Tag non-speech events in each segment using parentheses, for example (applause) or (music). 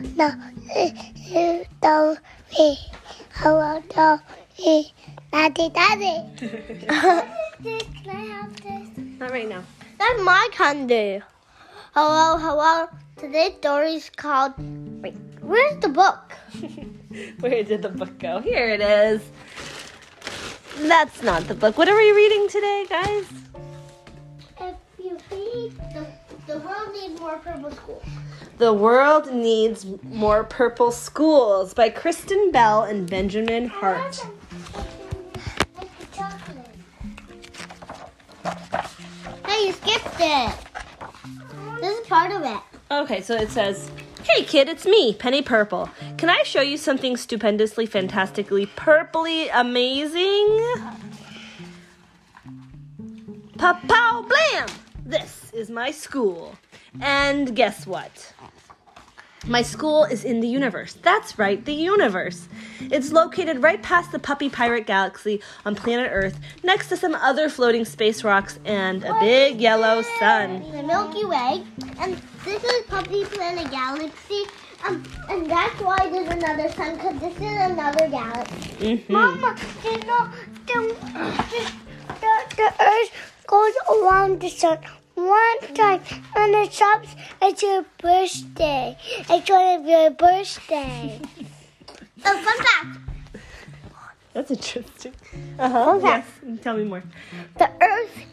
no, no, no, me. Hello, no, me. Daddy, daddy. Can I have this? Not right now. That's my candy. Hello, hello. Today's story is called. Wait, where's the book? (laughs) Where did the book go? Here it is. That's not the book. What are we reading today, guys? The, world needs more purple schools. The World Needs More Purple Schools by Kristen Bell and Benjamin Hart. Hey, you skipped it. This is part of it. Okay, so it says, Hey kid, it's me, Penny Purple. Can I show you something stupendously, fantastically, purpley amazing? Pa-pow blam! This is my school. And guess what? My school is in the universe. That's right, the universe. It's located right past the Puppy Pirate Galaxy on planet Earth, next to some other floating space rocks and a big yellow sun. The Milky Way, and this is Puppy Planet Galaxy. Um, and that's why there's another sun, because this is another galaxy. Mhm. Mama, you know, the, the, the, the Earth goes around the sun one time, and it stops at your birthday. It's going to be your birthday. (laughs) oh, fun fact. That's interesting. Uh huh. Okay. Yes. Tell me more. The Earth,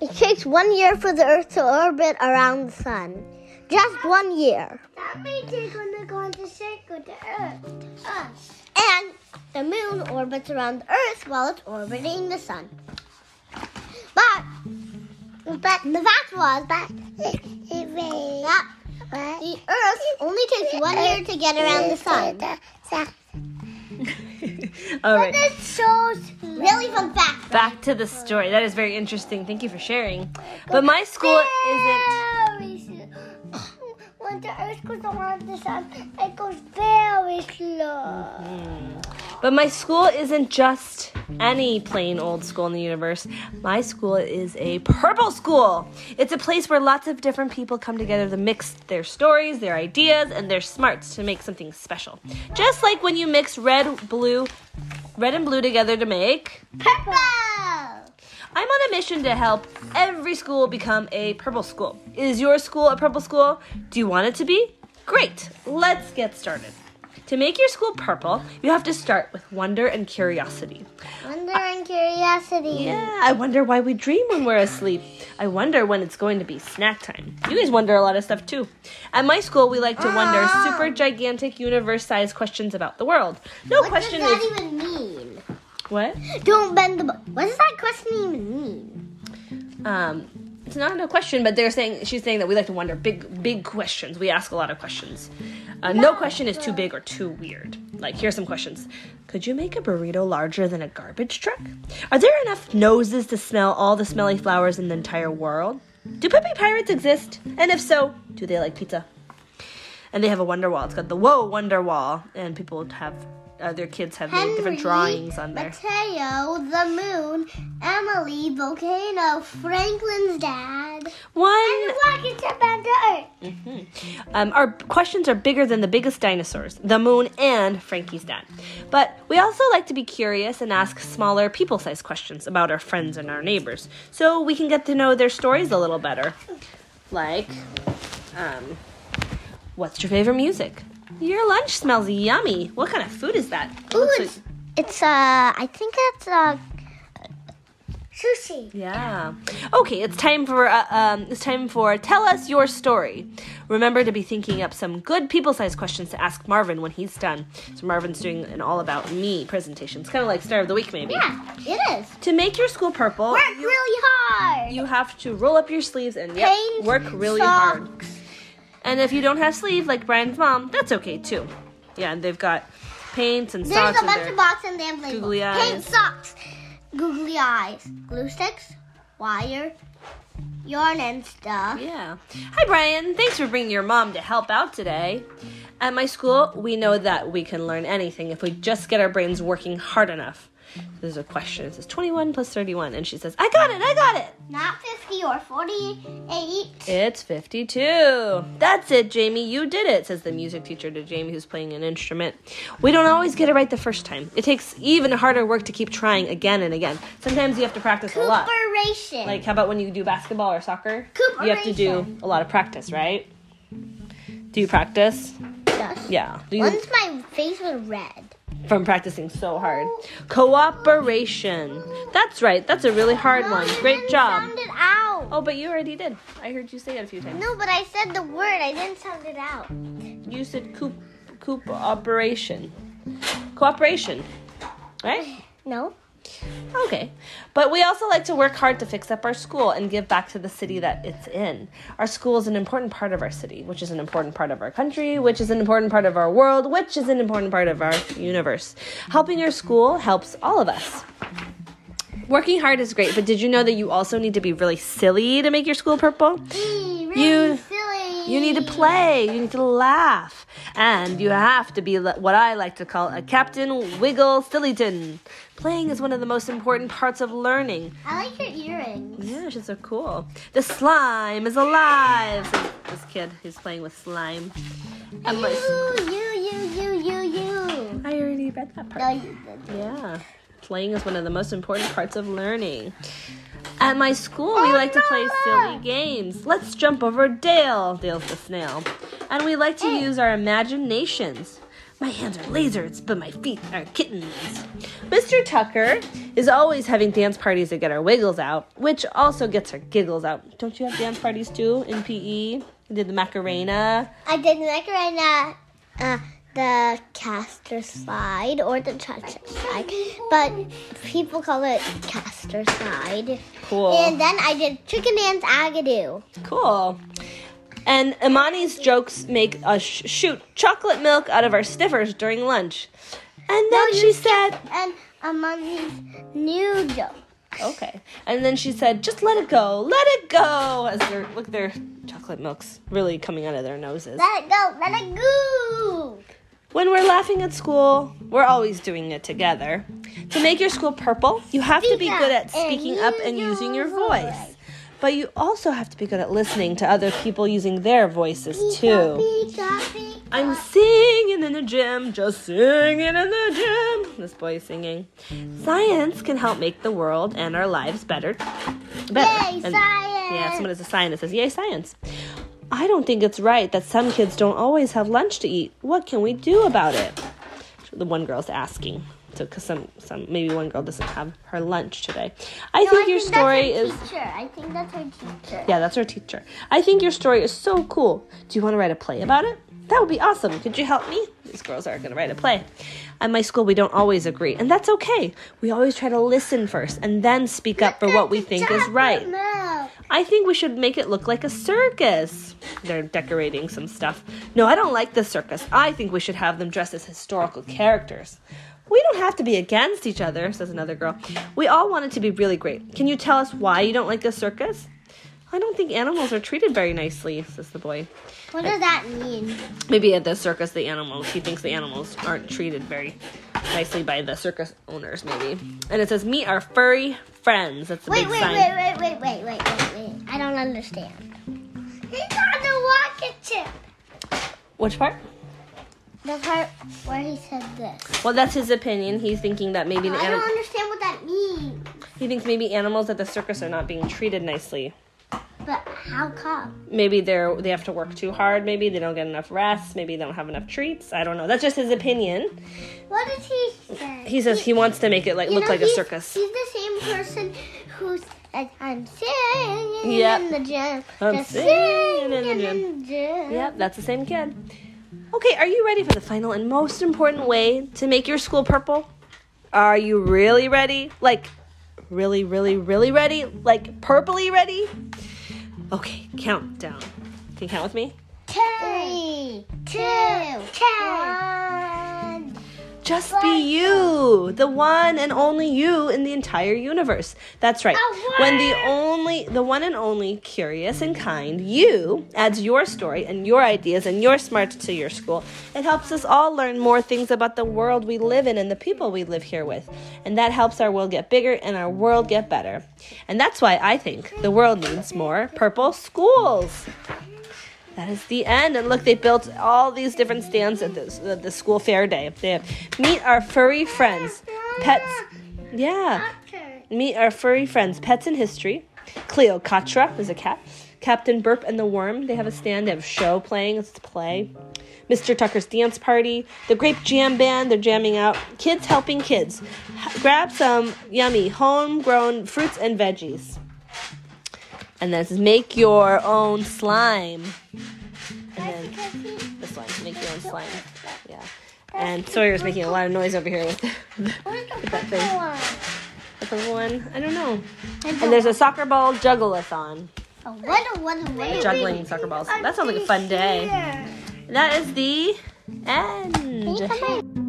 it takes one year for the Earth to orbit around the sun. Just one year. That may take when they're going to circle the Earth. Us. And the moon orbits around the Earth while it's orbiting the sun. But, but the fact was that that the Earth only takes one year to get around the sun. (laughs) All right. That shows really fun fact. Back to the story. That is very interesting. Thank you for sharing. But my school isn't. When the earth goes around the sun, it goes very slow. Mm-hmm. But my school isn't just any plain old school in the universe. My school is a purple school. It's a place where lots of different people come together to mix their stories, their ideas, and their smarts to make something special. Just like when you mix red, blue, red and blue together to make. Purple! I'm on a mission to help every school become a purple school. Is your school a purple school? Do you want it to be? Great. Let's get started. To make your school purple, you have to start with wonder and curiosity. Wonder and curiosity. Yeah, I wonder why we dream when we're asleep. I wonder when it's going to be snack time. You guys wonder a lot of stuff too. At my school, we like to wonder Oh. super gigantic universe-sized questions about the world. No What question does that is even mean? What? Don't bend the book. What does that question even mean? Um, it's not a question, but they're saying she's saying that we like to wonder big, big questions. We ask a lot of questions. Uh, no question is too big or too weird. Like here's some questions: Could you make a burrito larger than a garbage truck? Are there enough noses to smell all the smelly flowers in the entire world? Do puppy pirates exist? And if so, do they like pizza? And they have a wonder wall. It's got the whoa wonder wall, and people have their kids have their different drawings on there. Mateo, the moon, Emily, volcano, Franklin's dad, One and walking to bend the earth. Um, our questions are bigger than the biggest dinosaurs, the moon, and Frankie's dad. But we also like to be curious and ask smaller, people sized questions about our friends and our neighbors so we can get to know their stories a little better. Like, um, what's your favorite music? Your lunch smells yummy. What kind of food is that? It Ooh, it's, it's uh, I think it's uh, sushi. Yeah. Okay, it's time for uh, um, it's time for tell us your story. Remember to be thinking up some good people-sized questions to ask Marvin when he's done. So Marvin's doing an all about me presentation. It's kind of like start of the week maybe. Yeah, it is. To make your school purple, Work you, really hard. you have to roll up your sleeves and yep, Paint work really hard. And if you don't have sleeve like Brian's mom, that's okay too. Yeah, and they've got paints and There's socks There's a bunch of boxes and they have labels. googly Paint socks, googly eyes, glue sticks, wire, yarn and stuff. Yeah. Hi, Brian. Thanks for bringing your mom to help out today. At my school, we know that we can learn anything if we just get our brains working hard enough. There's a question. It says 21 plus 31. And she says, I got it, I got it. Not 50 or 48. It's 52. That's it, Jamie. You did it, says the music teacher to Jamie, who's playing an instrument. We don't always get it right the first time. It takes even harder work to keep trying again and again. Sometimes you have to practice a lot. Cooperation. Like, how about when you do basketball or soccer? You have to do a lot of practice, right? Do you practice? Yes. Yeah. Do you, Once my face was red. From practicing so hard. Cooperation. That's right. That's a really hard one. No, you Great job. Sound it out. Oh, but you already did. I heard you say it a few times. No, but I said the word. I didn't sound it out. You said coop cooperation. Cooperation. Right? No. Okay. But we also like to work hard to fix up our school and give back to the city that it's in. Our school is an important part of our city, which is an important part of our country, which is an important part of our world, which is an important part of our universe. Helping your school helps all of us. Working hard is great, but did you know that you also need to be really silly to make your school purple? Really You- silly. You need to play, you need to laugh, and you have to be what I like to call a Captain Wiggle Sillyton. Playing is one of the most important parts of learning. I like your earrings. Yeah, she's so cool. The slime is alive. says this kid who's playing with slime. My- You, you, you, you, you, you. I already read that part. No. Yeah. Playing is one of the most important parts of learning. At my school, we like to play silly games. Let's jump over Dale. Dale's the snail. And we like to use our imaginations. My hands are lasers, but my feet are kittens. Mr. Tucker is always having dance parties to get our wiggles out, which also gets our giggles out. Don't you have dance parties too in PE? You did the Macarena. I did Macarena, uh, the Casper slide or the cha-cha slide, but people call it Casper slide. Cool. And then I did chicken dance agadoo. Cool. And Imani's jokes make us sh- shoot chocolate milk out of our sniffers during lunch. And then she said, And these new jokes. okay. And then she said, just let it go, let it go. As they're, look, their chocolate milk's really coming out of their noses. Let it go, let it go. When we're laughing at school, we're always doing it together. To make your school purple, you have to be good at speaking up and using your voice. But you also have to be good at listening to other people using their voices too. I'm singing in the gym, just singing in the gym. This boy is singing. Science can help make the world and our lives better. better. Yay, And- science. Yeah, someone is a scientist says, Yay, science. I don't think it's right that some kids don't always have lunch to eat. What can we do about it? The one girl's asking. So, because some, some, maybe one girl doesn't have her lunch today. I No, think I your think story is. her teacher. I think that's her teacher. Yeah, that's our teacher. I think your story is so cool. Do you want to write a play about it? That would be awesome. Could you help me? These girls are going to write a play. At my school, we don't always agree, and that's okay. We always try to listen first and then speak up for what we think is right. I think we should make it look like a circus. They're decorating some stuff. No, I don't like the circus. I think we should have them dressed as historical characters. We don't have to be against each other, says another girl. We all want it to be really great. Can you tell us why you don't like the circus? I don't think animals are treated very nicely, says the boy. What does that mean? Maybe at the circus, the animals, he thinks the animals aren't treated very nicely by the circus owners, maybe. And it says, Meet our furry friends. That's the Wait, big wait, sign. wait, wait, wait, wait, wait, wait, wait. I don't understand. He's on the rocket ship. Which part? The part where he said this. Well, that's his opinion. He's thinking that maybe the animals. I don't understand what that means. he thinks maybe animals at the circus are not being treated nicely. But how come? Maybe they're they have to work too hard. Maybe they don't get enough rest. Maybe they don't have enough treats. I don't know. That's just his opinion. What does he say? He says he wants to make it like look know, like a circus. He's the same person who's like, I'm singing Yep. in the gym. I'm just singing in the gym. in the gym. Yep, that's the same kid. Okay, are you ready for the final and most important way to make your school purple? Are you really ready? Like, really, really, really ready? Like, purpley ready? Okay, countdown. Can you count with me? Three, two, one. Just be you, the one and only you in the entire universe. That's right. When the only, the one and only curious and kind you adds your story and your ideas and your smarts to your school, it helps us all learn more things about the world we live in and the people we live here with. And that helps our world get bigger and our world get better. And that's why I think the world needs more purple schools. That is the end. And look, they built all these different stands at this, at the school fair day. They have, meet our furry friends, pets. Yeah, meet our furry friends, pets in history. Cleopatra is a cat. Captain Burp and the Worm. They have a stand. They have show playing. It's play. Mr. Tucker's dance party. The Grape Jam Band. They're jamming out. Kids helping kids. Grab some yummy homegrown fruits and veggies. And then it says make your own slime. And then this one, make your own slime. Yeah. And Sawyer's making a lot of noise over here with, the, with that thing. one? The purple one. I don't know. And there's a soccer ball juggleathon. What, a what, what, Juggling soccer balls. That sounds like a fun day. That is the end. come in?